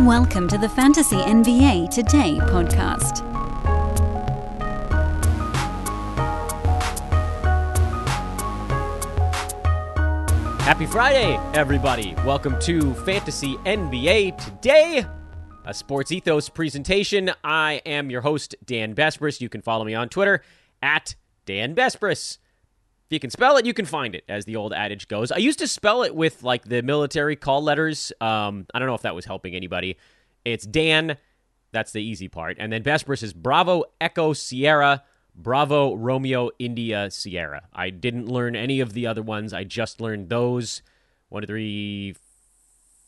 Welcome to the Fantasy NBA Today podcast. Happy Friday, everybody. Welcome to Fantasy NBA Today, a Sports Ethos presentation. I am your host, Dan Besbris. You can follow me on Twitter at Dan Besbris. You can spell it, you can find it, as the old adage goes. I used to spell it with like the military call letters. Um, I don't know if that was helping anybody. It's Dan, that's the easy part. And then Besbris is Bravo Echo Sierra Bravo Romeo India Sierra. I didn't learn any of the other ones. I just learned those one, two, three,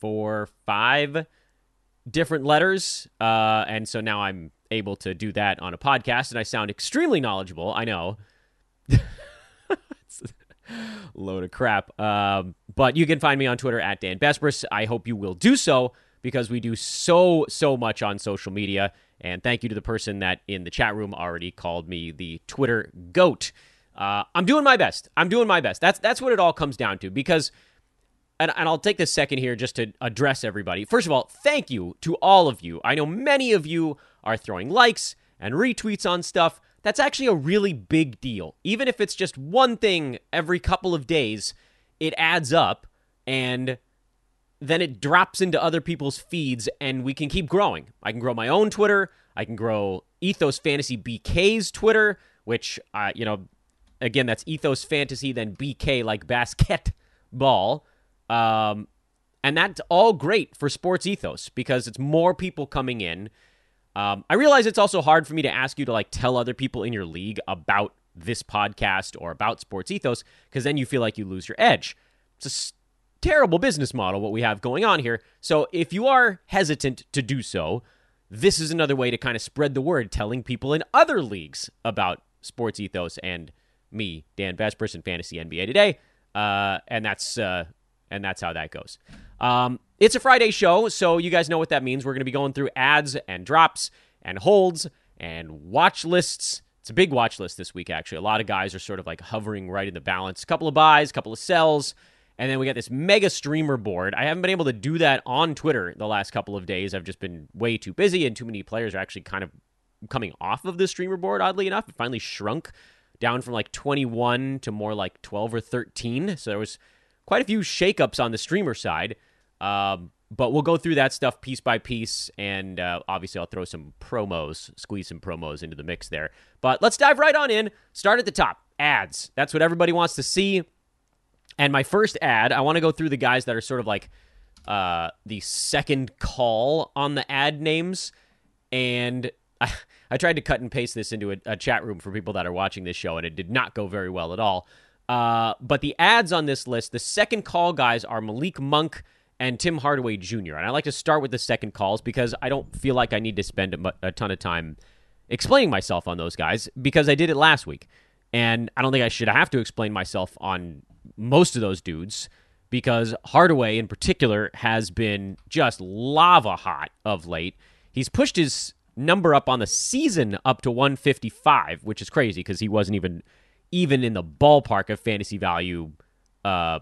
four, five different letters. Uh, and so now I'm able to do that on a podcast, and I sound extremely knowledgeable. I know. load of crap. Um, but you can find me on Twitter at Dan Besbris. I hope you will do so because we do so, so much on social media. And thank you to the person that in the chat room already called me the Twitter goat. Uh, I'm doing my best. I'm doing my best. That's that's what it all comes down to. Because, and, and I'll take this second here just to address everybody. First of all, thank you to all of you. I know many of you are throwing likes and retweets on stuff. That's actually a really big deal. Even if it's just one thing every couple of days, it adds up. And then it drops into other people's feeds and we can keep growing. I can grow my own Twitter. I can grow Ethos Fantasy BK's Twitter, which, uh, you know, again, that's Ethos Fantasy, then BK like basketball. Um, and that's all great for Sports Ethos because it's more people coming in. Um, I realize it's also hard for me to ask you to like tell other people in your league about this podcast or about Sports Ethos because then you feel like you lose your edge. It's a terrible business model what we have going on here. So if you are hesitant to do so, this is another way to kind of spread the word, telling people in other leagues about Sports Ethos and me, Dan Besbris, and Fantasy NBA today. Uh, and that's uh, and that's how that goes. Um, it's a Friday show, so you guys know what that means. We're going to be going through ads and drops and holds and watch lists. It's a big watch list this week, actually. A lot of guys are sort of like hovering right in the balance. A couple of buys, a couple of sells. And then we got this mega streamer board. I haven't been able to do that on Twitter the last couple of days. I've just been way too busy, and too many players are actually kind of coming off of the streamer board, oddly enough. It finally shrunk down from like 21 to more like 12 or 13. So there was quite a few shakeups on the streamer side. Um, but we'll go through that stuff piece by piece, and uh, obviously I'll throw some promos, squeeze some promos into the mix there. But let's dive right on in. Start at the top. Ads. That's what everybody wants to see. And my first ad, I want to go through the guys that are sort of like uh, the second call on the ad names. And I, I tried to cut and paste this into a, a, chat room for people that are watching this show, and it did not go very well at all. Uh, but the ads on this list, the second call guys are Malik Monk and Tim Hardaway Jr. And I like to start with the second calls because I don't feel like I need to spend a, a ton of time explaining myself on those guys because I did it last week. And I don't think I should have to explain myself on most of those dudes because Hardaway in particular has been just lava hot of late. He's pushed his number up on the season up to 155, which is crazy because he wasn't even even in the ballpark of fantasy value uh,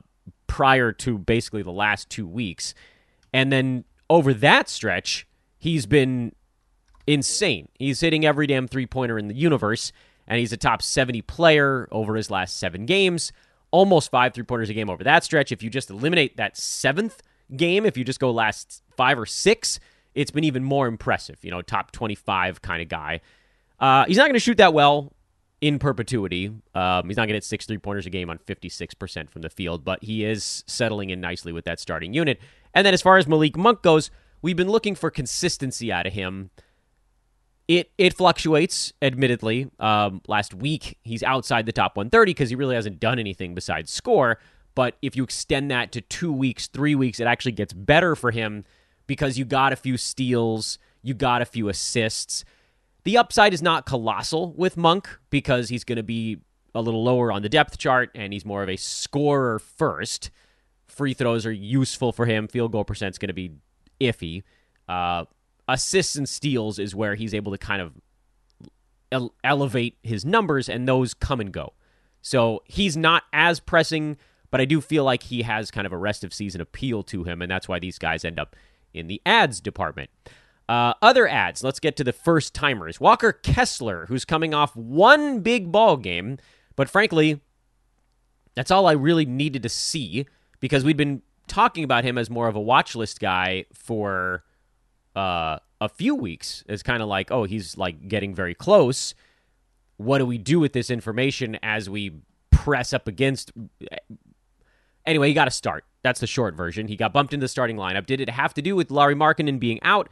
prior to basically the last two weeks. And then over that stretch, he's been insane. He's hitting every damn three pointer in the universe, and he's a top 70 player over his last seven games almost five three pointers a game over that stretch. If you just eliminate that seventh game, if you just go last five or six, it's been even more impressive. You know, top 25 kind of guy. Uh, he's not going to shoot that well in perpetuity. Um, he's not going to hit six three pointers a game on 56% from the field, but he is settling in nicely with that starting unit. And then as far as Malik Monk goes, we've been looking for consistency out of him it it fluctuates, admittedly. Um, last week he's outside the top 130 because he really hasn't done anything besides score. But if you extend that to two weeks, three weeks, it actually gets better for him because you got a few steals, you got a few assists. The upside is not colossal with Monk because he's going to be a little lower on the depth chart and he's more of a scorer first. Free throws are useful for him. Field goal percent is going to be iffy. Uh, assists and steals is where he's able to kind of ele- elevate his numbers, and those come and go. So he's not as pressing, but I do feel like he has kind of a rest of season appeal to him, and that's why these guys end up in the ads department. Uh, other ads. Let's get to the first timers. Walker Kessler, who's coming off one big ball game, but frankly, that's all I really needed to see because we'd been talking about him as more of a watch list guy for uh, a few weeks. It's kind of like, oh, he's like getting very close. What do we do with this information as we press up against? Anyway, he got to start. That's the short version. He got bumped into the starting lineup. Did it have to do with Lauri Markkanen being out?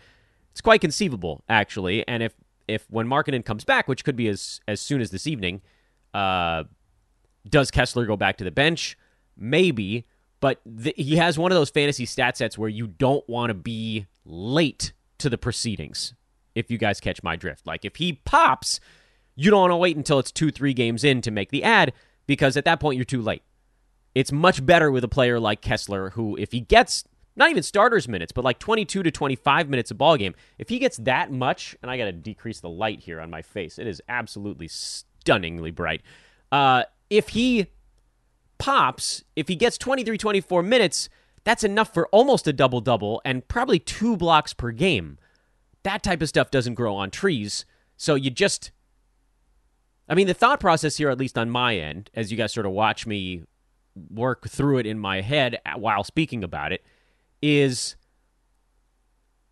It's quite conceivable, actually. And if if when Markkanen comes back, which could be as as soon as this evening, uh, does Kessler go back to the bench? Maybe, but th- he has one of those fantasy stat sets where you don't want to be late to the proceedings. If you guys catch my drift, like if he pops, you don't want to wait until it's two, three games in to make the ad because at that point you're too late. It's much better with a player like Kessler, who, if he gets not even starters minutes, but like 22 to 25 minutes a ball game. If he gets that much, and I got to decrease the light here on my face, it is absolutely stunningly bright. Uh, if he pops, if he gets 23, 24 minutes, that's enough for almost a double double and probably two blocks per game. That type of stuff doesn't grow on trees. So you just. I mean, the thought process here, at least on my end, as you guys sort of watch me work through it in my head while speaking about it, is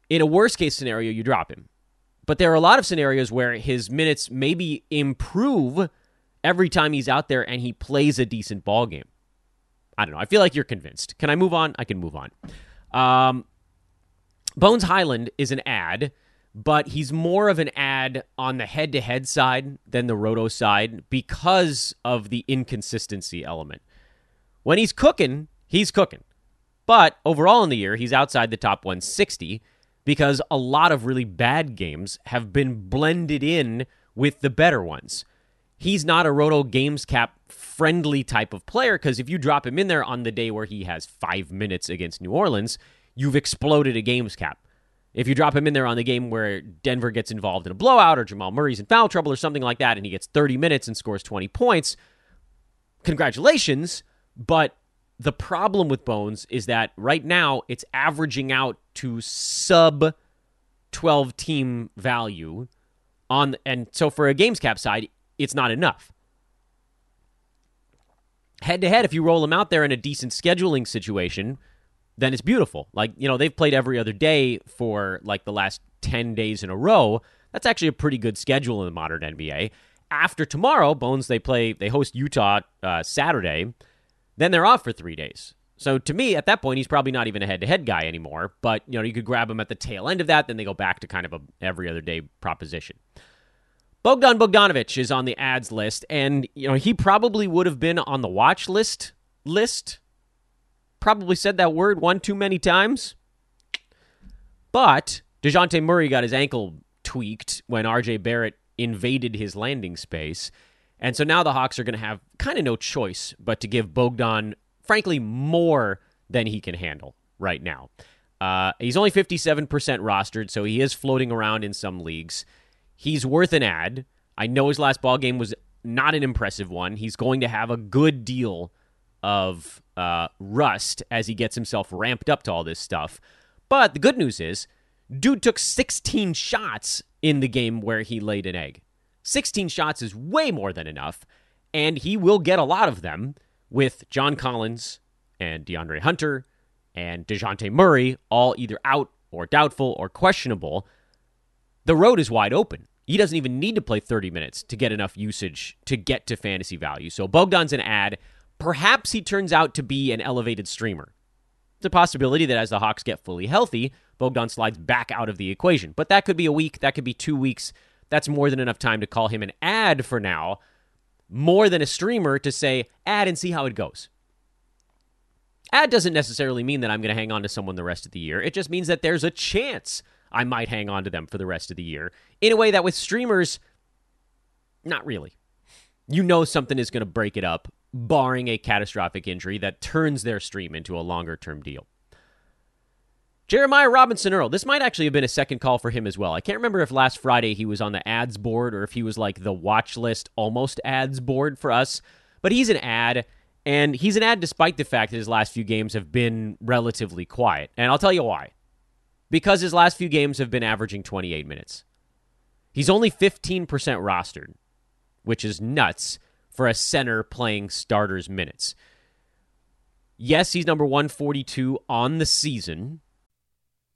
in a worst case scenario, you drop him. But there are a lot of scenarios where his minutes maybe improve every time he's out there and he plays a decent ball game. I don't know. I feel like you're convinced. Can I move on? I can move on. Um, Bones Hyland is an ad, but he's more of an ad on the head to head side than the roto side because of the inconsistency element. When he's cooking, he's cooking. But overall in the year, he's outside the top 160 because a lot of really bad games have been blended in with the better ones. He's not a roto games cap friendly type of player because if you drop him in there on the day where he has five minutes against New Orleans, you've exploded a games cap. If you drop him in there on the game where Denver gets involved in a blowout or Jamal Murray's in foul trouble or something like that and he gets 30 minutes and scores 20 points, congratulations, but the problem with Bones is that right now it's averaging out to sub 12 team value on and so for a games cap side it's not enough. Head to head if you roll them out there in a decent scheduling situation, then it's beautiful. Like, you know, they've played every other day for like the last 10 days in a row. That's actually a pretty good schedule in the modern NBA. After tomorrow, Bones they play they host Utah uh, Saturday then they're off for three days. So to me, at that point, he's probably not even a head-to-head guy anymore. But you know, you could grab him at the tail end of that. Then they go back to kind of a every other day proposition. Bogdan Bogdanovic is on the ads list, and you know he probably would have been on the watch list list. Probably said that word one too many times. But Dejounte Murray got his ankle tweaked when RJ Barrett invaded his landing space. And so now the Hawks are going to have kind of no choice but to give Bogdan, frankly, more than he can handle right now. Uh, he's only 57% rostered, so he is floating around in some leagues. He's worth an ad. I know his last ball game was not an impressive one. He's going to have a good deal of uh, rust as he gets himself ramped up to all this stuff. But the good news is, dude took 16 shots in the game where he laid an egg. 16 shots is way more than enough, and he will get a lot of them with John Collins and DeAndre Hunter and Dejounte Murray all either out or doubtful or questionable. The road is wide open. He doesn't even need to play 30 minutes to get enough usage to get to fantasy value. So Bogdan's an ad. Perhaps he turns out to be an elevated streamer. It's a possibility that as the Hawks get fully healthy, Bogdan slides back out of the equation. But that could be a week, that could be two weeks that's more than enough time to call him an ad for now, more than a streamer to say ad and see how it goes. Ad doesn't necessarily mean that I'm going to hang on to someone the rest of the year. It just means that there's a chance I might hang on to them for the rest of the year in a way that with streamers, not really. You know something is going to break it up, barring a catastrophic injury that turns their stream into a longer term deal. Jeremiah Robinson Earl. This might actually have been a second call for him as well. I can't remember if last Friday he was on the ads board or if he was like the watch list almost ads board for us, but he's an ad. And he's an ad despite the fact that his last few games have been relatively quiet. And I'll tell you why. because his last few games have been averaging 28 minutes. He's only 15% rostered, which is nuts for a center playing starters minutes. Yes, he's number 142 on the season.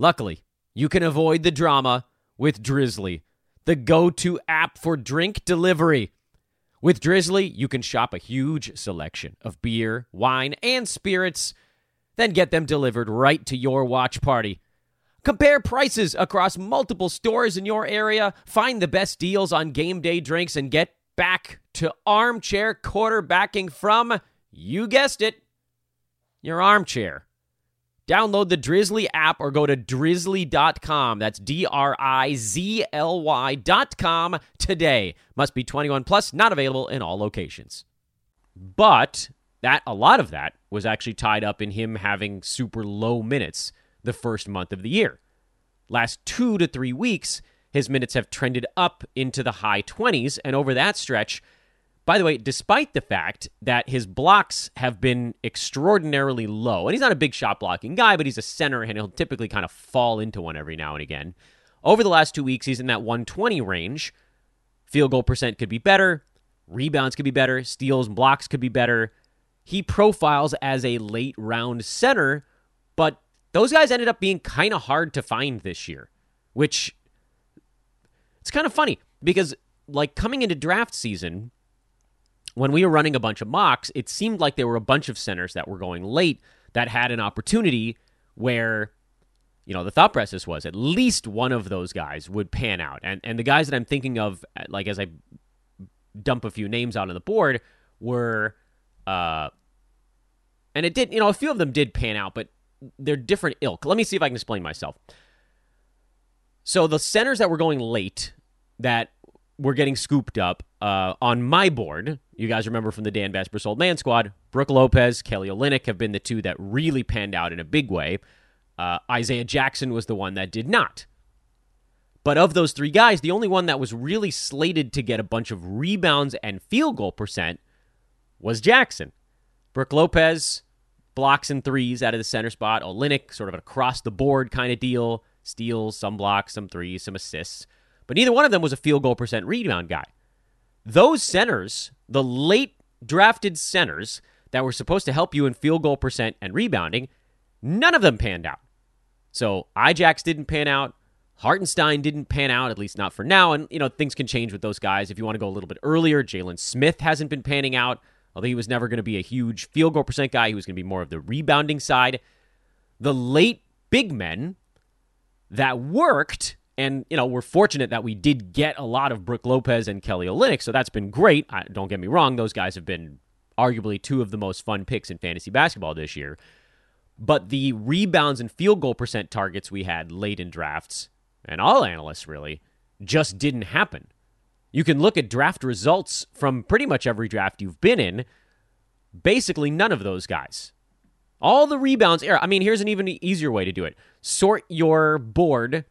Luckily, you can avoid the drama with Drizly, the go to app for drink delivery. With Drizly, you can shop a huge selection of beer, wine, and spirits, then get them delivered right to your watch party. Compare prices across multiple stores in your area, find the best deals on game day drinks, and get back to armchair quarterbacking from, you guessed it, your armchair. Download the Drizly app or go to drizly.com. That's D R I Z L Y.com today. Must be 21 plus, not available in all locations. But that a lot of that was actually tied up in him having super low minutes the first month of the year. Last 2 to 3 weeks, his minutes have trended up into the high 20s and over that stretch by the way, despite the fact that his blocks have been extraordinarily low, and he's not a big shot blocking guy, but he's a center and he'll typically kind of fall into one every now and again. Over the last two weeks, he's in that 120 range. Field goal percent could be better, rebounds could be better, steals and blocks could be better. He profiles as a late round center, but those guys ended up being kind of hard to find this year, which it's kind of funny because like coming into draft season, when we were running a bunch of mocks, it seemed like there were a bunch of centers that were going late that had an opportunity where, you know, the thought process was at least one of those guys would pan out. And and the guys that I'm thinking of, like as I dump a few names out on the board, were, uh, and it did, you know, a few of them did pan out, but they're different ilk. Let me see if I can explain myself. So the centers that were going late that were getting scooped up uh, on my board. You guys remember from the Dan Besbris Old Man Squad, Brook Lopez, Kelly Olynyk have been the two that really panned out in a big way. Uh, Isaiah Jackson was the one that did not. But of those three guys, the only one that was really slated to get a bunch of rebounds and field goal percent was Jackson. Brook Lopez blocks and threes out of the center spot. Olynyk, sort of an across the board kind of deal, steals, some blocks, some threes, some assists. But neither one of them was a field goal percent rebound guy. Those centers, the late drafted centers that were supposed to help you in field goal percent and rebounding, none of them panned out. So Ijax didn't pan out. Hartenstein didn't pan out, at least not for now. And, you know, things can change with those guys. If you want to go a little bit earlier, Jalen Smith hasn't been panning out, although he was never going to be a huge field goal percent guy. He was going to be more of the rebounding side. The late big men that worked and, you know, we're fortunate that we did get a lot of Brook Lopez and Kelly Olynyk, so that's been great. I, don't get me wrong, those guys have been arguably two of the most fun picks in fantasy basketball this year. But the rebounds and field goal percent targets we had late in drafts, and all analysts really, just didn't happen. You can look at draft results from pretty much every draft you've been in. Basically, none of those guys. All the rebounds. I mean, here's an even easier way to do it sort your board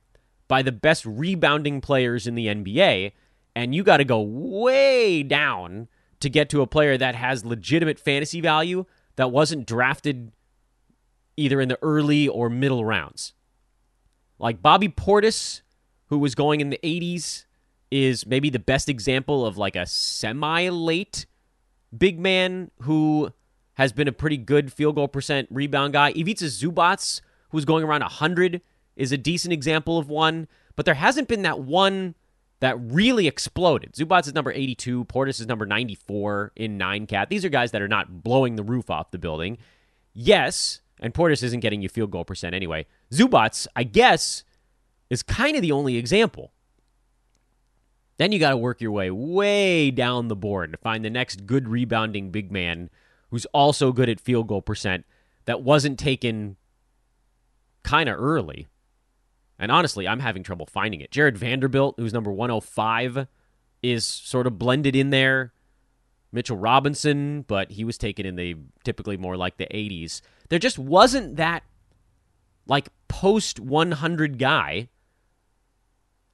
by the best rebounding players in the NBA, and you got to go way down to get to a player that has legitimate fantasy value that wasn't drafted either in the early or middle rounds. Like Bobby Portis, who was going in the 80s, is maybe the best example of like a semi late big man who has been a pretty good field goal percent rebound guy. Ivica Zubac, who's going around 100 is a decent example of one, but there hasn't been that one that really exploded. Zubac is number 82, Portis is number 94 in 9 cat. These are guys that are not blowing the roof off the building. Yes, and Portis isn't getting you field goal percent anyway. Zubac, I guess, is kind of the only example. Then you got to work your way way down the board to find the next good rebounding big man who's also good at field goal percent that wasn't taken kind of early And honestly, I'm having trouble finding it. Jarred Vanderbilt, who's number 105, is sort of blended in there. Mitchell Robinson, but he was taken in the typically more like the 80s. There just wasn't that like post 100 guy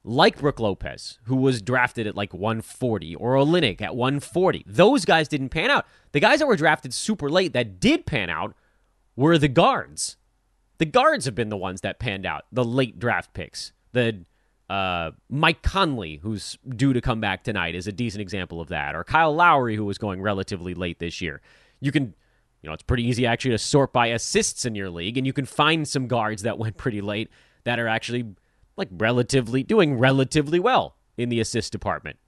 like Brook Lopez, who was drafted at like 140, or Olynyk at 140. Those guys didn't pan out. The guys that were drafted super late that did pan out were the guards. The guards have been the ones that panned out, the late draft picks. The uh, Mike Conley, who's due to come back tonight, is a decent example of that. Or Kyle Lowry, who was going relatively late this year. You can, you know, it's pretty easy actually to sort by assists in your league, and you can find some guards that went pretty late that are actually like relatively doing relatively well in the assist department.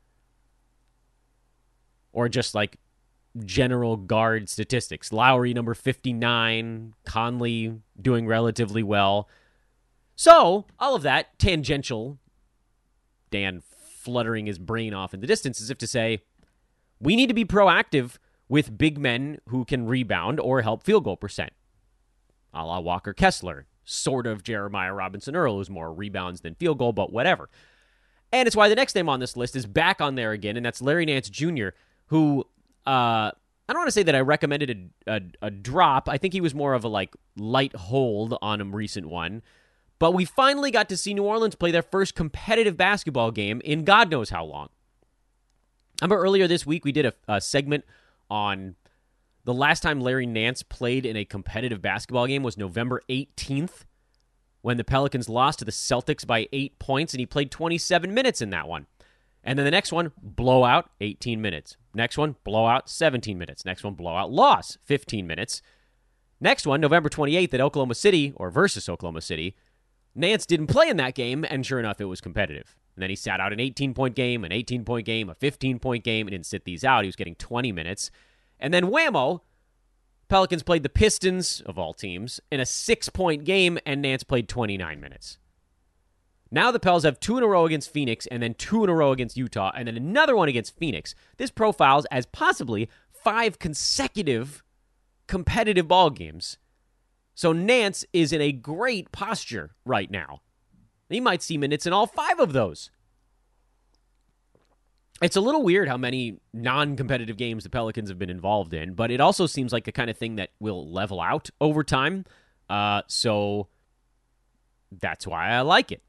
Or just like general guard statistics. Lowry number 59, Conley doing relatively well. So, all of that tangential Dan fluttering his brain off in the distance as if to say, we need to be proactive with big men who can rebound or help field goal percent. A la Walker Kessler, sort of Jeremiah Robinson Earl, who's more rebounds than field goal, but whatever. And it's why the next name on this list is back on there again, and that's Larry Nance Jr., who uh, I don't want to say that I recommended a, a, a, drop. I think he was more of a like light hold on a recent one. But we finally got to see New Orleans play their first competitive basketball game in God knows how long. I remember earlier this week we did a, a segment on the last time Larry Nance played in a competitive basketball game was November 18th when the Pelicans lost to the Celtics by eight points, and he played 27 minutes in that one. And then the next one, blowout, 18 minutes. Next one, blowout, 17 minutes. Next one, blowout, loss, 15 minutes. Next one, November 28th at Oklahoma City, or versus Oklahoma City. Nance didn't play in that game, and sure enough, it was competitive. And then he sat out an 18 point game, an 18 point game, a 15 point game, and didn't sit these out. He was getting 20 minutes. And then whammo, Pelicans played the Pistons, of all teams, in a six point game, and Nance played 29 minutes. Now the Pels have two in a row against Phoenix, and then two in a row against Utah, and then another one against Phoenix. This profiles as possibly five consecutive competitive ball games. So Nance is in a great posture right now. He might see minutes in all five of those. It's a little weird how many non competitive games the Pelicans have been involved in, but it also seems like the kind of thing that will level out over time. Uh, so that's why I like it.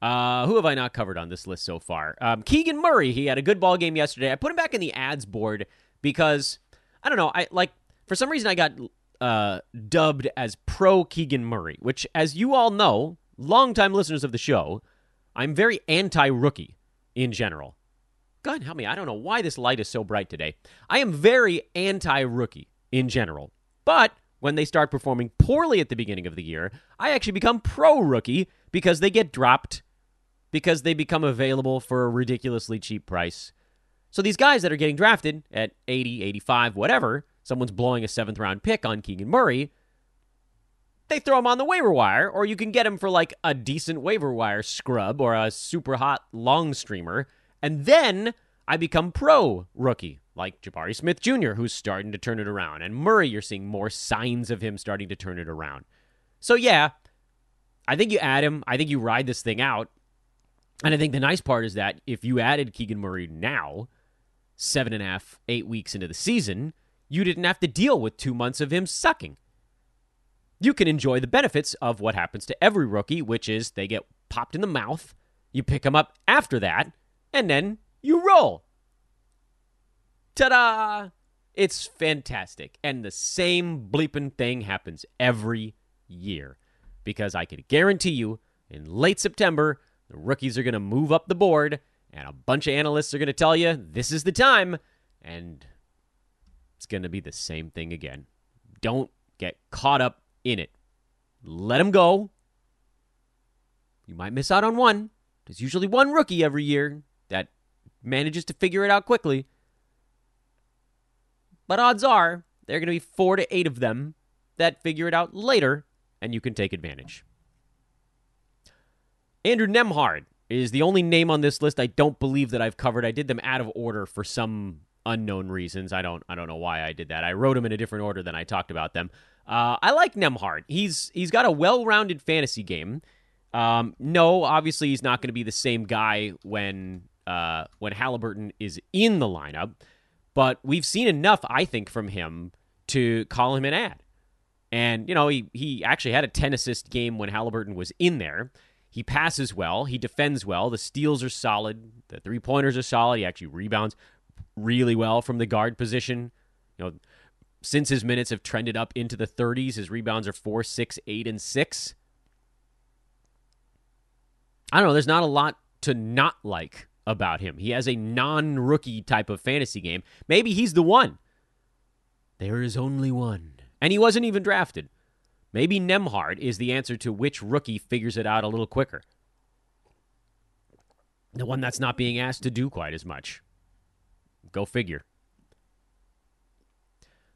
Uh, who have I not covered on this list so far? Um, Keegan Murray. He had a good ball game yesterday. I put him back in the ads board because I don't know. I like for some reason I got uh, dubbed as pro Keegan Murray, which, as you all know, longtime listeners of the show, I'm very anti rookie in general. God help me. I don't know why this light is so bright today. I am very anti rookie in general. But when they start performing poorly at the beginning of the year, I actually become pro rookie because they get dropped, because they become available for a ridiculously cheap price. So these guys that are getting drafted at 80, 85, whatever, someone's blowing a seventh round pick on Keegan Murray, they throw him on the waiver wire, or you can get him for like a decent waiver wire scrub or a super hot long streamer and then I become pro rookie, like Jabari Smith Jr., who's starting to turn it around. And Murray, you're seeing more signs of him starting to turn it around. So, yeah, I think you add him. I think you ride this thing out. And I think the nice part is that if you added Keegan Murray now, seven and a half, eight weeks into the season, you didn't have to deal with two months of him sucking. You can enjoy the benefits of what happens to every rookie, which is they get popped in the mouth. You pick them up after that, and then you roll. Ta da! It's fantastic. And the same bleeping thing happens every year. Because I can guarantee you, in late September, the rookies are going to move up the board, and a bunch of analysts are going to tell you this is the time, and it's going to be the same thing again. Don't get caught up in it. Let them go. You might miss out on one. There's usually one rookie every year that manages to figure it out quickly. But odds are there are going to be four to eight of them that figure it out later, and you can take advantage. Andrew Nembhard is the only name on this list I don't believe that I've covered. I did them out of order for some unknown reasons. I don't I don't know why I did that. I wrote them in a different order than I talked about them. Uh, I like Nembhard. He's he's got a well-rounded fantasy game. Um, no, obviously he's not going to be the same guy when uh, when Halliburton is in the lineup, but we've seen enough, I think, from him to call him an ad. And you know, he he actually had a ten assist game when Halliburton was in there. He passes well, he defends well, the steals are solid, the three pointers are solid. He actually rebounds really well from the guard position. You know, since his minutes have trended up into the 30s, his rebounds are four, six, eight, and six. I don't know. There's not a lot to not like about him. He has a non rookie type of fantasy game. Maybe he's the one. There is only one. And he wasn't even drafted. Maybe Nembhard is the answer to which rookie figures it out a little quicker. The one that's not being asked to do quite as much. Go figure.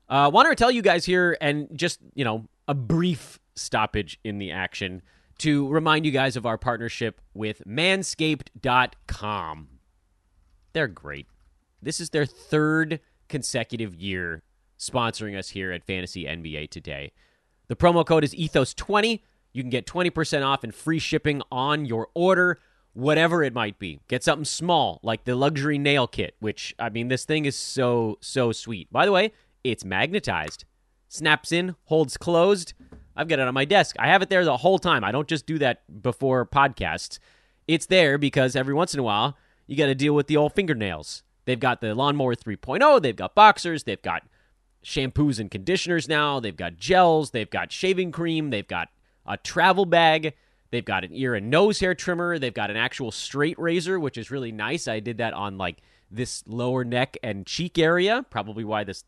I uh, wanted to tell you guys here, and just, you know, a brief stoppage in the action to remind you guys of our partnership with manscaped.com. They're great. This is their third consecutive year sponsoring us here at Fantasy NBA today. The promo code is Ethos20. You can get 20% off and free shipping on your order, whatever it might be. Get something small, like the luxury nail kit, which, I mean, this thing is so, so sweet. By the way, it's magnetized. Snaps in, holds closed. I've got it on my desk. I have it there the whole time. I don't just do that before podcasts. It's there because every once in a while you got to deal with the old fingernails. They've got the lawnmower 3.0, they've got boxers, they've got shampoos and conditioners now, they've got gels, they've got shaving cream, they've got a travel bag, they've got an ear and nose hair trimmer, they've got an actual straight razor, which is really nice. I did that on like this lower neck and cheek area, probably why this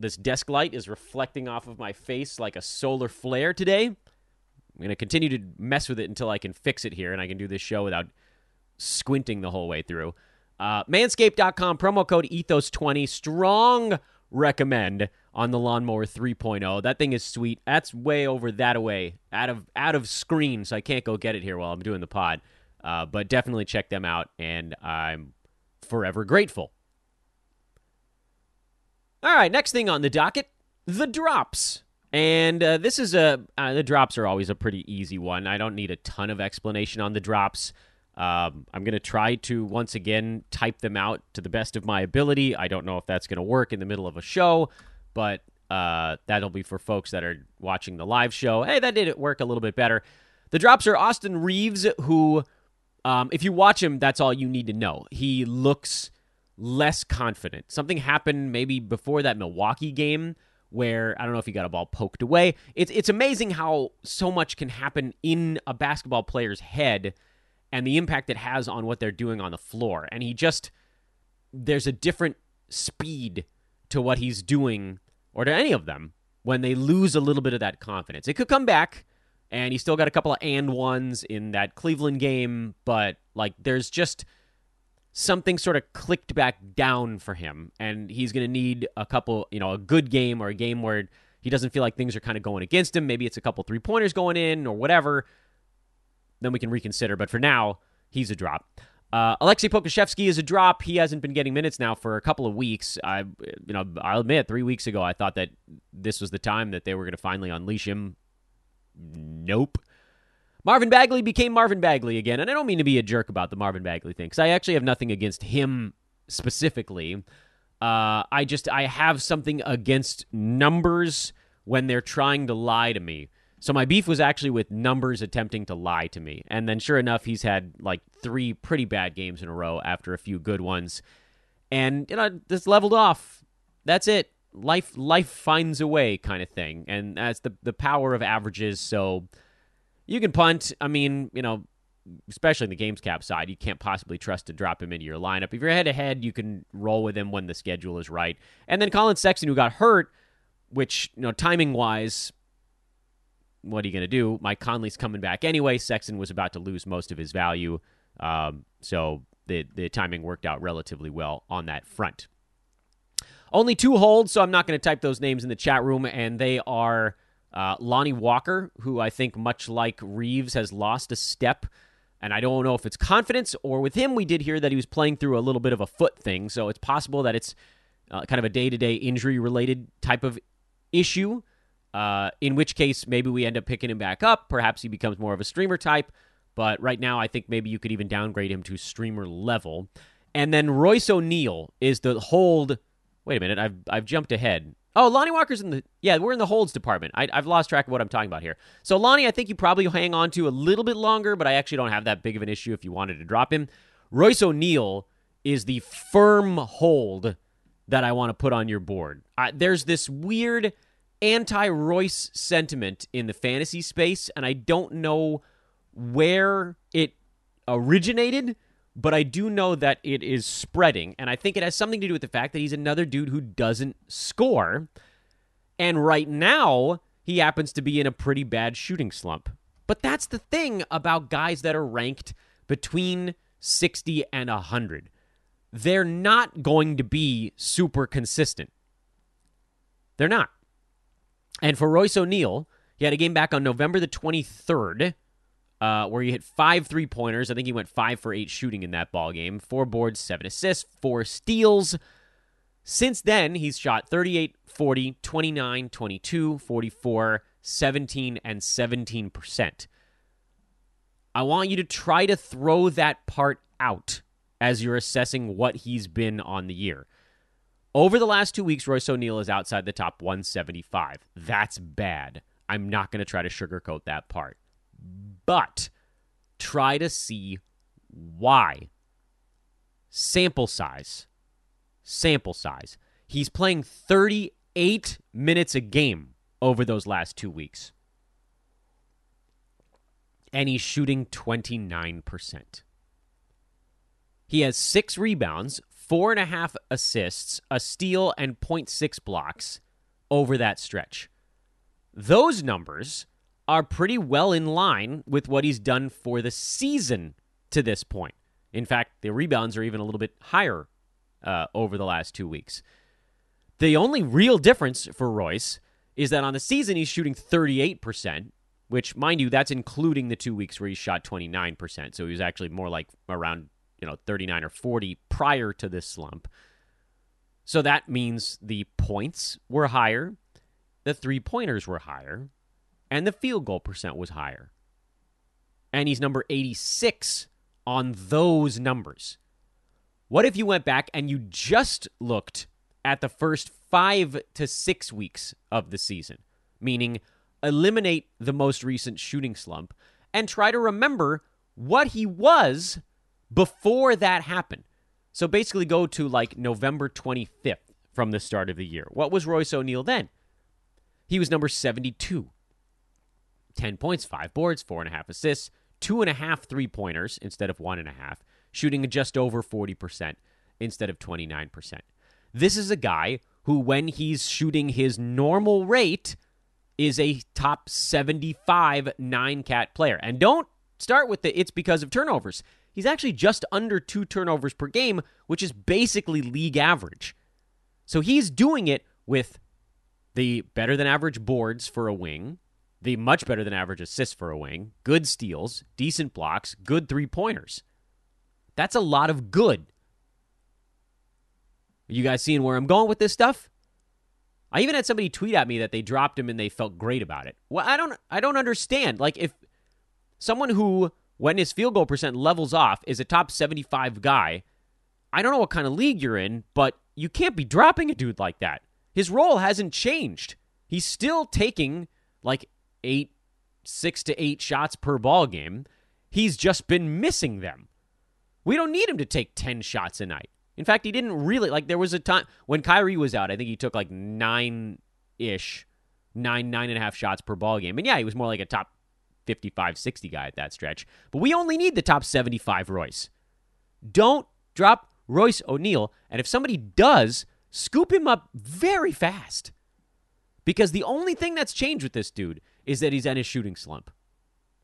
this desk light is reflecting off of my face like a solar flare today. I'm going to continue to mess with it until I can fix it here and I can do this show without squinting the whole way through. Uh, manscaped.com, promo code ethos20. Strong recommend on the lawnmower 3.0. That thing is sweet. That's way over that away, out of out of screen, so I can't go get it here while I'm doing the pod. Uh, but definitely check them out, and I'm forever grateful. All right, next thing on the docket the drops. And uh, this is a, uh, the drops are always a pretty easy one. I don't need a ton of explanation on the drops. Um, I'm going to try to once again type them out to the best of my ability. I don't know if that's going to work in the middle of a show, but uh, that'll be for folks that are watching the live show. Hey, that did work a little bit better. The drops are Austin Reaves, who, um, if you watch him, that's all you need to know. He looks less confident. Something happened maybe before that Milwaukee game where I don't know if he got a ball poked away. It's it's amazing how so much can happen in a basketball player's head and the impact it has on what they're doing on the floor. And he just there's a different speed to what he's doing or to any of them when they lose a little bit of that confidence. It could come back and he still got a couple of and ones in that Cleveland game, but like there's just something sort of clicked back down for him, and he's going to need a couple, you know, a good game or a game where he doesn't feel like things are kind of going against him. Maybe it's a couple three pointers going in or whatever. Then we can reconsider. But for now, he's a drop. Uh, Alexei Pokusevski is a drop. He hasn't been getting minutes now for a couple of weeks. I, you know, I'll admit, three weeks ago, I thought that this was the time that they were going to finally unleash him. Nope. Marvin Bagley became Marvin Bagley again. And I don't mean to be a jerk about the Marvin Bagley thing because I actually have nothing against him specifically. Uh, I just I have something against numbers when they're trying to lie to me. So my beef was actually with numbers attempting to lie to me. And then sure enough, he's had like three pretty bad games in a row after a few good ones. And you know, just leveled off. That's it. Life life finds a way kind of thing. And that's the the power of averages. So you can punt. I mean, you know, especially in the games cap side, you can't possibly trust to drop him into your lineup. If you're head to head, you can roll with him when the schedule is right. And then Collin Sexton, who got hurt, which, you know, timing wise, what are you going to do? Mike Conley's coming back anyway. Sexton was about to lose most of his value. Um, so the, the timing worked out relatively well on that front. Only two holds, so I'm not going to type those names in the chat room, and they are uh, Lonnie Walker, who I think, much like Reaves, has lost a step. And I don't know if it's confidence or with him, we did hear that he was playing through a little bit of a foot thing. So it's possible that it's uh, kind of a day to day injury related type of issue. Uh, in which case, maybe we end up picking him back up. Perhaps he becomes more of a streamer type. But right now, I think maybe you could even downgrade him to streamer level. And then Royce O'Neale is the hold. Wait a minute, I've I've jumped ahead. Oh, Lonnie Walker's in the yeah, we're in the holds department. I, have lost track of what I'm talking about here. So Lonnie, I think you probably hang on to a little bit longer, but I actually don't have that big of an issue if you wanted to drop him. Royce O'Neale is the firm hold that I want to put on your board. Uh, there's this weird anti Royce sentiment in the fantasy space, and I don't know where it originated, but I do know that it is spreading. And I think it has something to do with the fact that he's another dude who doesn't score. And right now, he happens to be in a pretty bad shooting slump. But that's the thing about guys that are ranked between 60 and 100. They're not going to be super consistent. They're not. And for Royce O'Neale, he had a game back on November the 23rd uh, where he hit five three pointers. I think he went five for eight shooting in that ball game. Four boards, seven assists, four steals. Since then, he's shot 38, 40, 29, 22, 44, 17, and 17%. I want you to try to throw that part out as you're assessing what he's been on the year. Over the last two weeks, Royce O'Neale is outside the top 175. That's bad. I'm not going to try to sugarcoat that part but try to see why. Sample size. Sample size. He's playing 38 minutes a game over those last two weeks. And he's shooting 29%. He has six rebounds, four and a half assists, a steal, and 0.6 blocks over that stretch. Those numbers are pretty well in line with what he's done for the season to this point. In fact, the rebounds are even a little bit higher uh, over the last two weeks. The only real difference for Royce is that on the season he's shooting 38%, which, mind you, that's including the two weeks where he shot 29%. So he was actually more like around, you know, 39 or 40 prior to this slump. So that means the points were higher, the three pointers were higher, and the field goal percent was higher. And he's number 86 on those numbers. What if you went back and you just looked at the first five to six weeks of the season, meaning eliminate the most recent shooting slump and try to remember what he was before that happened? So basically, go to like November 25th from the start of the year. What was Royce O'Neale then? He was number 72. 10 points, five boards, four and a half assists, two and a half three pointers instead of one and a half, shooting just over 40% instead of 29%. This is a guy who, when he's shooting his normal rate, is a top 75 nine cat player. And don't start with the it's because of turnovers. He's actually just under two turnovers per game, which is basically league average. So he's doing it with the better than average boards for a wing, the much better than average assists for a wing, good steals, decent blocks, good three pointers. That's a lot of good. Are you guys seeing where I'm going with this stuff? I even had somebody tweet at me that they dropped him and they felt great about it. Well, I don't I don't understand. Like if someone who when his field goal percent levels off is a top 75 guy, I don't know what kind of league you're in, but you can't be dropping a dude like that. His role hasn't changed. He's still taking like eight, six to eight shots per ball game. He's just been missing them. We don't need him to take 10 shots a night. In fact, he didn't really like there was a time when Kyrie was out, I think he took like nine ish, nine, nine and a half shots per ball game. And yeah, he was more like a top 55, 60 guy at that stretch. But we only need the top 75 Royce. Don't drop Royce O'Neale. And if somebody does, scoop him up very fast. Because the only thing that's changed with this dude is that he's in a shooting slump.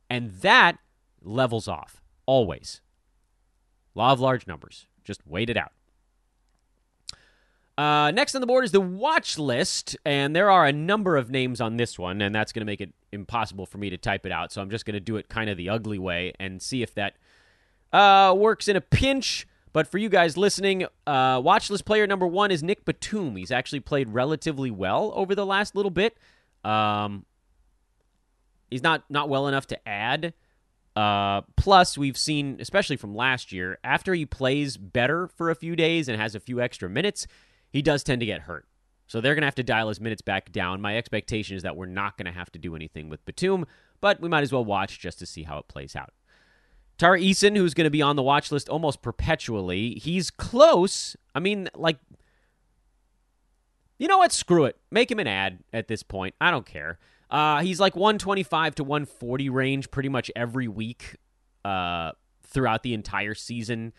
And that levels off always. Law of large numbers. Just wait it out. Uh, next on the board is the watch list, and there are a number of names on this one, and that's going to make it impossible for me to type it out. So I'm just going to do it kind of the ugly way and see if that uh, works in a pinch. But for you guys listening, uh, watch list player number one is Nick Batum. He's actually played relatively well over the last little bit. Um, he's not not well enough to add. Uh, plus, we've seen, especially from last year, after he plays better for a few days and has a few extra minutes, he does tend to get hurt. So they're going to have to dial his minutes back down. My expectation is that we're not going to have to do anything with Batum, but we might as well watch just to see how it plays out. Tari Eason, who's going to be on the watch list almost perpetually, he's close. I mean, like, you know what? Screw it. Make him an ad at this point. I don't care. Uh, he's like 125 to 140 range pretty much every week uh, throughout the entire season.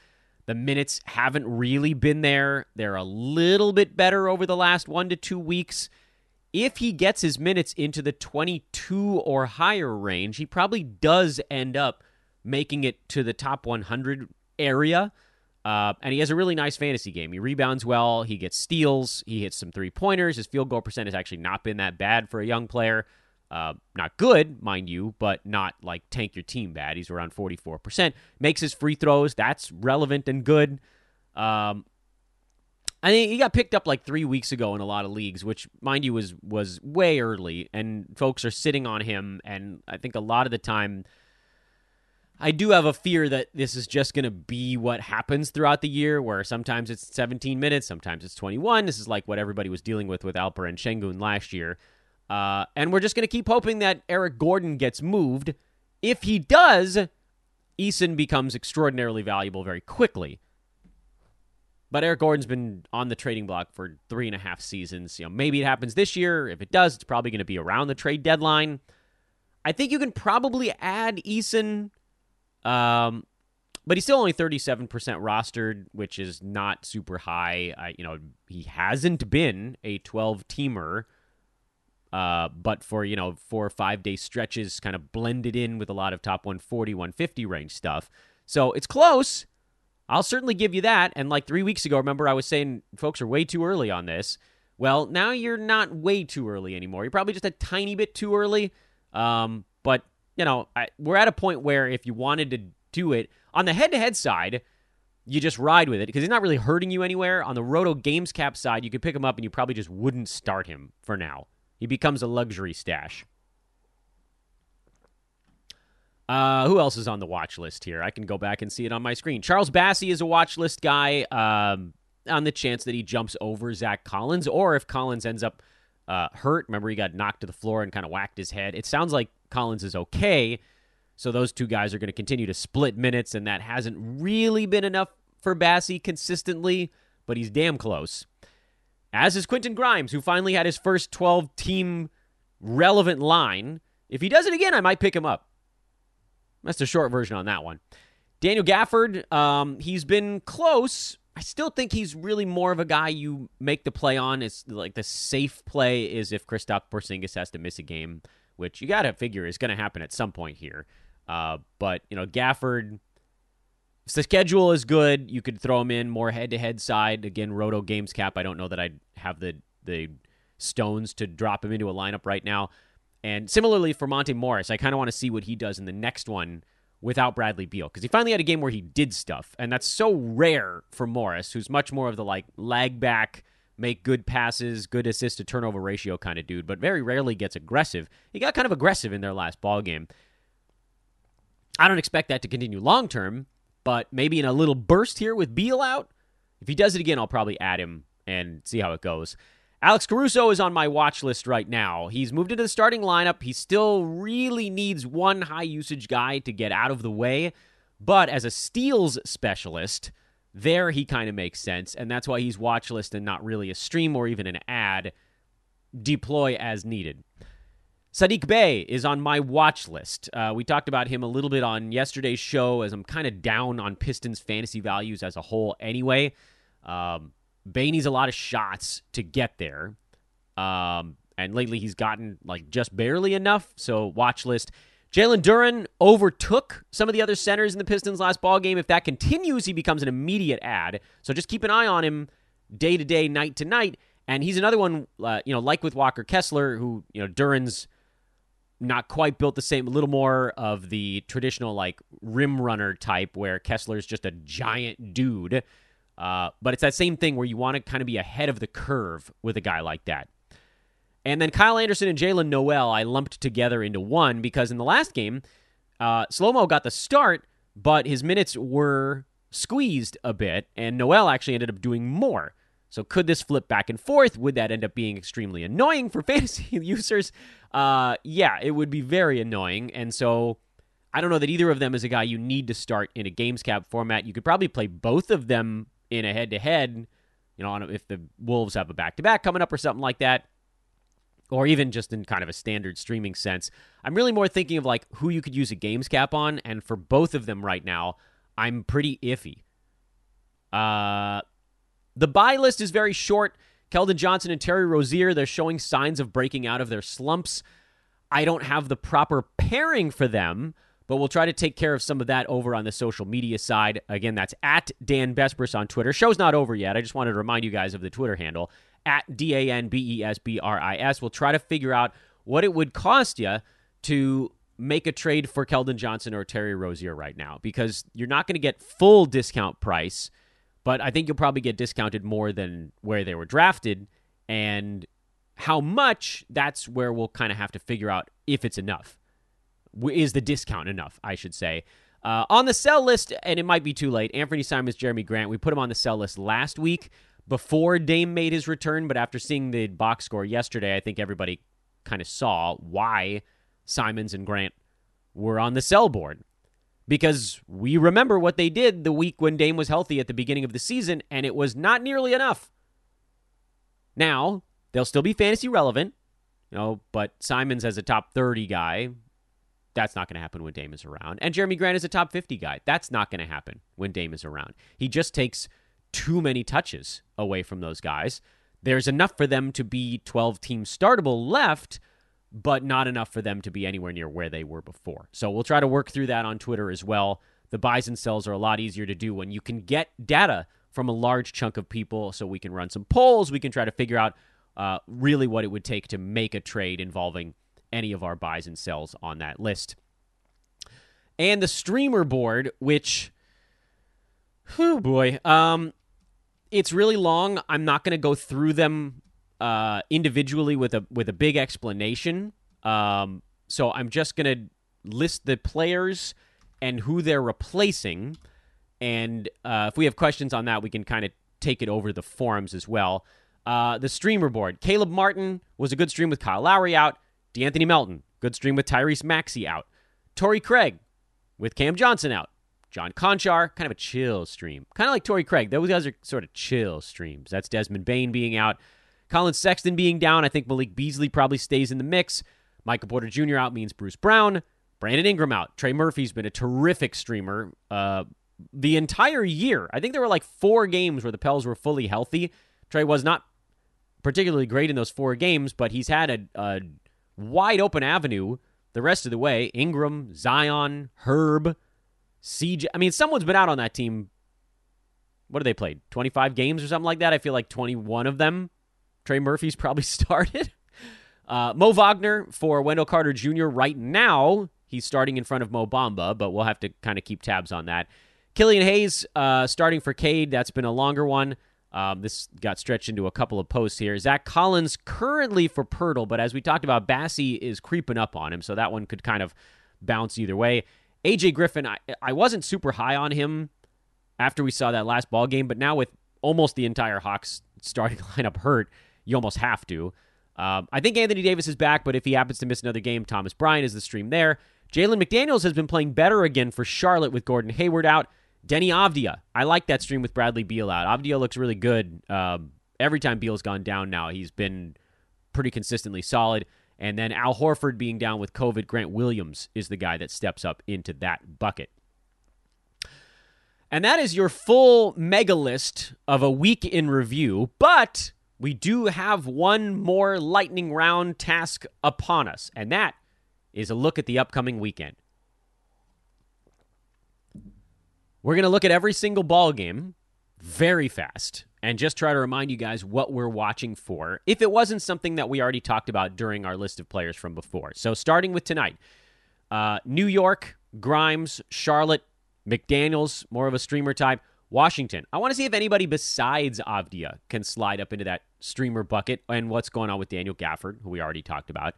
The minutes haven't really been there. They're a little bit better over the last one to two weeks. If he gets his minutes into the 22 or higher range, he probably does end up making it to the top 100 area. Uh, and he has a really nice fantasy game. He rebounds well. He gets steals. He hits some three pointers. His field goal percent has actually not been that bad for a young player. Uh, not good, mind you, but not like tank your team bad. He's around 44%. Makes his free throws. That's relevant and good. Um, I think he got picked up like three weeks ago in a lot of leagues, which, mind you, was was way early, and folks are sitting on him. And I think a lot of the time, I do have a fear that this is just going to be what happens throughout the year, where sometimes it's 17 minutes, sometimes it's 21. This is like what everybody was dealing with with Alperen Sengun last year. Uh, and we're just going to keep hoping that Eric Gordon gets moved. If he does, Eason becomes extraordinarily valuable very quickly. But Eric Gordon's been on the trading block for three and a half seasons. You know, maybe it happens this year. If it does, it's probably going to be around the trade deadline. I think you can probably add Eason, um, but he's still only 37% rostered, which is not super high. I, you know, he hasn't been a 12 teamer uh, but for, you know, four or five day stretches, kind of blended in with a lot of top 140, 150 range stuff. So it's close. I'll certainly give you that. And like three weeks ago, remember I was saying folks are way too early on this. Well, now you're not way too early anymore. You're probably just a tiny bit too early. Um, but, you know, I, we're at a point where if you wanted to do it on the head to head side, you just ride with it because he's not really hurting you anywhere. On the Roto Games Cap side, you could pick him up and you probably just wouldn't start him for now. He becomes a luxury stash. Uh, who else is on the watch list here? I can go back and see it on my screen. Charles Bassey is a watch list guy um, on the chance that he jumps over Zach Collins, or if Collins ends up uh, hurt. Remember, he got knocked to the floor and kind of whacked his head. It sounds like Collins is okay. So those two guys are going to continue to split minutes, and that hasn't really been enough for Bassey consistently, but he's damn close as is Quentin Grimes, who finally had his first 12 team relevant line. If he does it again, I might pick him up. That's the short version on that one. Daniel Gafford, um, he's been close. I still think he's really more of a guy you make the play on. It's like the safe play is if Kristaps Porzingis has to miss a game, which you got to figure is going to happen at some point here. Uh, but you know, Gafford, if the schedule is good, you could throw him in more head to head side. Again, Roto Games Cap. I don't know that I'd have the the stones to drop him into a lineup right now. And similarly for Monte Morris, I kind of want to see what he does in the next one without Bradley Beal because he finally had a game where he did stuff, and that's so rare for Morris, who's much more of the like lag back, make good passes, good assist to turnover ratio kind of dude, but very rarely gets aggressive. He got kind of aggressive in their last ball game. I don't expect that to continue long term, but maybe in a little burst here with Beal out. If he does it again, I'll probably add him and see how it goes. Alex Caruso is on my watch list right now. He's moved into the starting lineup. He still really needs one high usage guy to get out of the way, but as a steals specialist, there he kind of makes sense, and that's why he's watch list and not really a stream or even an ad. Deploy as needed. Saddiq Bey is on my watch list. Uh, we talked about him a little bit on yesterday's show as I'm kind of down on Pistons fantasy values as a whole anyway. Um, Bey needs a lot of shots to get there. Um, and lately he's gotten like just barely enough. So watch list. Jalen Duren overtook some of the other centers in the Pistons last ball game. If that continues, he becomes an immediate ad. So just keep an eye on him day to day, night to night. And he's another one, uh, you know, like with Walker Kessler, who you know Duren's not quite built the same, a little more of the traditional like rim runner type, where Kessler's just a giant dude. Uh, but it's that same thing where you want to kind of be ahead of the curve with a guy like that. And then Kyle Anderson and Jaylen Nowell, I lumped together into one because in the last game, uh, Slow Mo got the start, but his minutes were squeezed a bit, and Nowell actually ended up doing more. So could this flip back and forth? Would that end up being extremely annoying for fantasy users? Uh, yeah, it would be very annoying. And so I don't know that either of them is a guy you need to start in a games cap format. You could probably play both of them in a head to head. You know, if the Wolves have a back to back coming up or something like that, or even just in kind of a standard streaming sense. I'm really more thinking of like who you could use a games cap on, and for both of them right now, I'm pretty iffy. Uh, the buy list is very short. Keldon Johnson and Terry Rozier, they're showing signs of breaking out of their slumps. I don't have the proper pairing for them, but we'll try to take care of some of that over on the social media side. Again, that's at Dan Besbris on Twitter. Show's not over yet. I just wanted to remind you guys of the Twitter handle at D A N B E S B R I S. We'll try to figure out what it would cost you to make a trade for Keldon Johnson or Terry Rozier right now because you're not going to get full discount price but I think you'll probably get discounted more than where they were drafted. And how much, that's where we'll kind of have to figure out if it's enough. Is the discount enough, I should say. Uh, on the sell list, and it might be too late, Anthony Simons, Jerami Grant, we put him on the sell list last week before Dame made his return, but after seeing the box score yesterday, I think everybody kind of saw why Simons and Grant were on the sell board because we remember what they did the week when Dame was healthy at the beginning of the season, and it was not nearly enough. Now, they'll still be fantasy relevant, you know, but Simons as a top 30 guy, that's not going to happen when Dame is around. And Jerami Grant is a top 50 guy. That's not going to happen when Dame is around. He just takes too many touches away from those guys. There's enough for them to be 12 team startable left but not enough for them to be anywhere near where they were before. So we'll try to work through that on Twitter as well. The buys and sells are a lot easier to do when you can get data from a large chunk of people. So we can run some polls. We can try to figure out uh, really what it would take to make a trade involving any of our buys and sells on that list. And the streamer board, which, oh boy, um, it's really long. I'm not going to go through them uh, individually with a with a big explanation. Um, so I'm just gonna list the players and who they're replacing, and uh, if we have questions on that, we can kind of take it over the forums as well. Uh, the streamer board: Caleb Martin was a good stream with Kyle Lowry out. De'Anthony Melton, good stream with Tyrese Maxey out. Torrey Craig with Cam Johnson out. John Konchar, kind of a chill stream. Kind of like Torrey Craig. Those guys are sort of chill streams. That's Desmond Bane being out. Collin Sexton being down, I think Malik Beasley probably stays in the mix. Michael Porter Jr. out means Bruce Brown. Brandon Ingram out. Trey Murphy's been a terrific streamer uh, the entire year. I think there were like four games where the Pels were fully healthy. Trey was not particularly great in those four games, but he's had a, a wide open avenue the rest of the way. Ingram, Zion, Herb, CJ. I mean, someone's been out on that team. What have they played? 25 games or something like that? I feel like 21 of them Trey Murphy's probably started. Uh, Mo Wagner for Wendell Carter Jr. right now. He's starting in front of Mo Bamba, but we'll have to kind of keep tabs on that. Killian Hayes uh, starting for Cade. That's been a longer one. Um, this got stretched into a couple of posts here. Zach Collins currently for Poeltl, but as we talked about, Bassey is creeping up on him, so that one could kind of bounce either way. AJ Griffin, I, I wasn't super high on him after we saw that last ball game, but now with almost the entire Hawks starting lineup hurt, you almost have to. Um, I think Anthony Davis is back, but if he happens to miss another game, Thomas Bryant is the stream there. Jalen McDaniels has been playing better again for Charlotte with Gordon Hayward out. Deni Avdija, I like that stream with Bradley Beal out. Avdija looks really good. Um, every time Beal's gone down now, he's been pretty consistently solid. And then Al Horford being down with COVID, Grant Williams is the guy that steps up into that bucket. And that is your full mega list of a week in review. But we do have one more lightning round task upon us, and that is a look at the upcoming weekend. We're going to look at every single ball game very fast and just try to remind you guys what we're watching for if it wasn't something that we already talked about during our list of players from before. So, starting with tonight uh, New York, Grimes, Charlotte, McDaniels, more of a streamer type, Washington. I want to see if anybody besides Avdija can slide up into that streamer bucket and what's going on with Daniel Gafford, who we already talked about.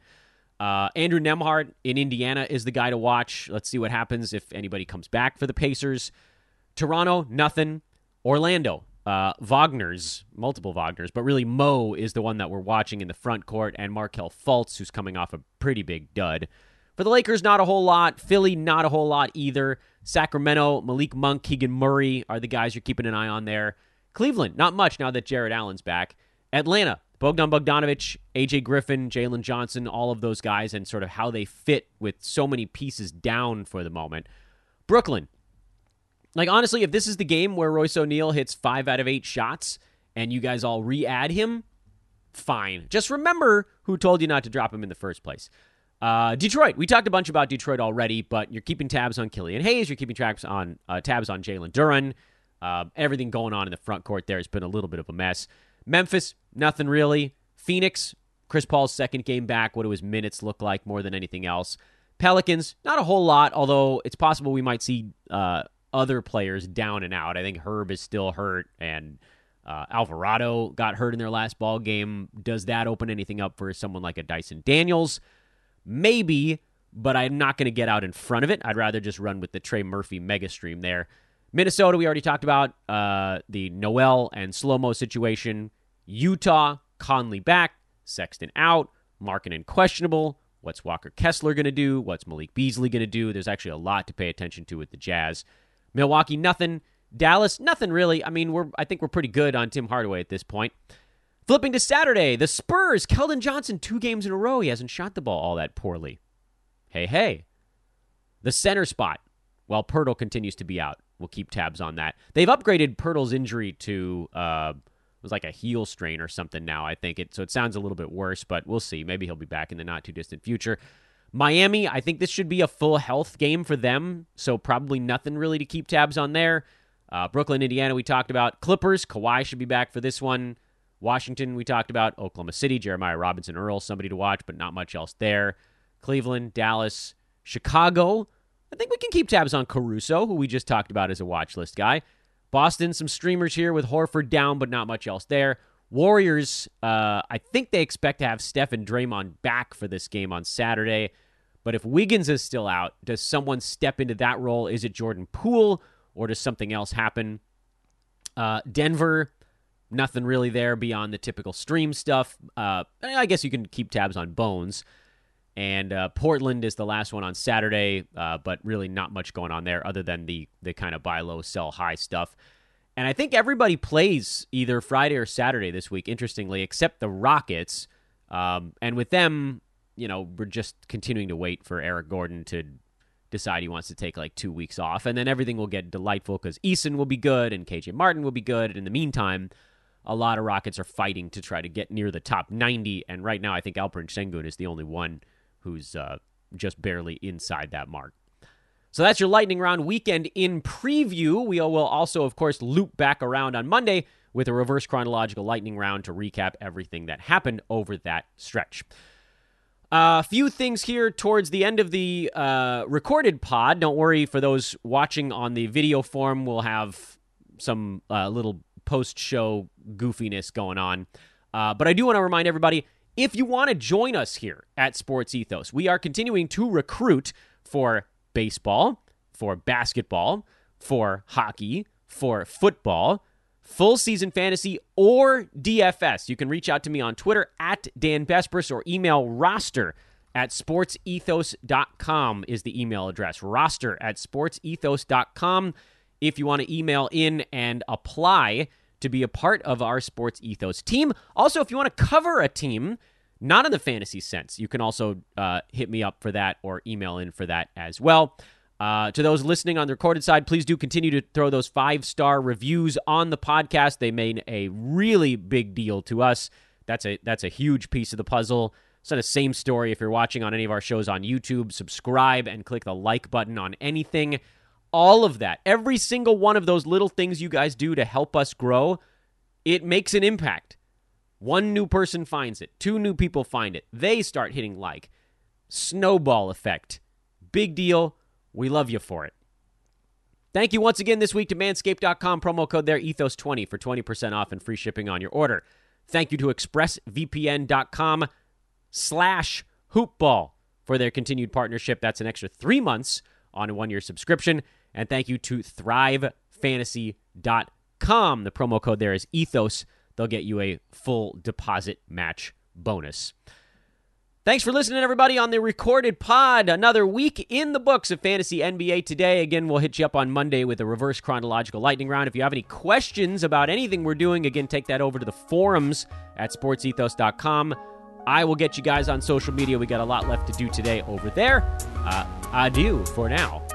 Uh, Andrew Nembhard in Indiana is the guy to watch. Let's see what happens if anybody comes back for the Pacers. Toronto, nothing. Orlando, uh, Wagner's, multiple Wagner's, but really Mo is the one that we're watching in the front court, and Markelle Fultz, who's coming off a pretty big dud. For the Lakers, not a whole lot. Philly, not a whole lot either. Sacramento, Malik Monk, Keegan Murray are the guys you're keeping an eye on there. Cleveland, not much now that Jarrett Allen's back. Atlanta, Bogdan Bogdanovich, AJ Griffin, Jalen Johnson, all of those guys, and sort of how they fit with so many pieces down for the moment. Brooklyn, like honestly, if this is the game where Royce O'Neale hits five out of eight shots and you guys all re-add him, fine. Just remember who told you not to drop him in the first place. Uh, Detroit. We talked a bunch about Detroit already, but you're keeping tabs on Killian Hayes. You're keeping tabs on uh, tabs on Jalen Duren. Uh, everything going on in the front court there has been a little bit of a mess. Memphis, nothing really. Phoenix, Chris Paul's second game back. What do his minutes look like more than anything else? Pelicans, not a whole lot, although it's possible we might see uh, other players down and out. I think Herb is still hurt, and uh, Alvarado got hurt in their last ball game. Does that open anything up for someone like a Dyson Daniels? Maybe, but I'm not going to get out in front of it. I'd rather just run with the Trey Murphy mega stream there. Minnesota, we already talked about uh, the Nowell and slow mo situation. Utah, Conley back, Sexton out, Markkanen questionable. What's Walker Kessler going to do? What's Malik Beasley going to do? There's actually a lot to pay attention to with the Jazz. Milwaukee, nothing. Dallas, nothing really. I mean, we're I think we're pretty good on Tim Hardaway at this point. Flipping to Saturday, the Spurs, Keldon Johnson, two games in a row. He hasn't shot the ball all that poorly. Hey, hey. The center spot, while Poeltl continues to be out. We'll keep tabs on that. They've upgraded Poeltl's injury to uh, was like a heel strain or something now. I think it so it sounds a little bit worse, but we'll see. Maybe he'll be back in the not too distant future. Miami, I think this should be a full health game for them, so probably nothing really to keep tabs on there. Uh, Brooklyn, Indiana, we talked about. Clippers, Kawhi should be back for this one. Washington, we talked about. Oklahoma City, Jeremiah Robinson Earl, somebody to watch, but not much else there. Cleveland, Dallas, Chicago. I think we can keep tabs on Caruso, who we just talked about as a watch list guy. Boston, some streamers here with Horford down, but not much else there. Warriors, uh, I think they expect to have Steph and Draymond back for this game on Saturday. But if Wiggins is still out, does someone step into that role? Is it Jordan Poole or does something else happen? Uh, Denver, nothing really there beyond the typical stream stuff. Uh, I guess you can keep tabs on Bones. And uh, Portland is the last one on Saturday, uh, but really not much going on there other than the the kind of buy low, sell high stuff. And I think everybody plays either Friday or Saturday this week, interestingly, except the Rockets. Um, and with them, you know, we're just continuing to wait for Eric Gordon to decide he wants to take like two weeks off, and then everything will get delightful because Eason will be good and KJ Martin will be good. And in the meantime, a lot of Rockets are fighting to try to get near the top 90, and right now I think Alperen Sengun is the only one who's uh, just barely inside that mark. So that's your lightning round weekend in preview. We will also, of course, loop back around on Monday with a reverse chronological lightning round to recap everything that happened over that stretch. A uh, few things here towards the end of the uh, recorded pod. Don't worry for those watching on the video form. We'll have some uh, little post show goofiness going on. Uh, but I do want to remind everybody if you want to join us here at Sports Ethos, we are continuing to recruit for baseball, for basketball, for hockey, for football full season fantasy or DFS. You can reach out to me on Twitter at Dan Besbris or email roster at sportsethos.com is the email address. Roster at sportsethos.com if you want to email in and apply to be a part of our Sports Ethos team. Also, if you want to cover a team, not in the fantasy sense, you can also uh, hit me up for that or email in for that as well. Uh, to those listening on the recorded side, please do continue to throw those five star reviews on the podcast. They made a really big deal to us. That's a that's a huge piece of the puzzle. So the same story if you're watching on any of our shows on YouTube. Subscribe and click the like button on anything. All of that, every single one of those little things you guys do to help us grow, it makes an impact. One new person finds it, two new people find it, they start hitting like. Snowball effect. Big deal we love you for it. Thank you once again this week to manscaped.com. Promo code there, ethos20 for 20% off and free shipping on your order. Thank you to expressvpn.com slash hoopball for their continued partnership. That's an extra three months on a one year subscription. And thank you to thrivefantasy.com. The promo code there is ethos. They'll get you a full deposit match bonus. Thanks for listening, everybody, on the recorded pod. Another week in the books of Fantasy NBA today. Again, we'll hit you up on Monday with a reverse chronological lightning round. If you have any questions about anything we're doing, again, take that over to the forums at sportsethos.com. I will get you guys on social media. We got a lot left to do today over there. Uh, adieu for now.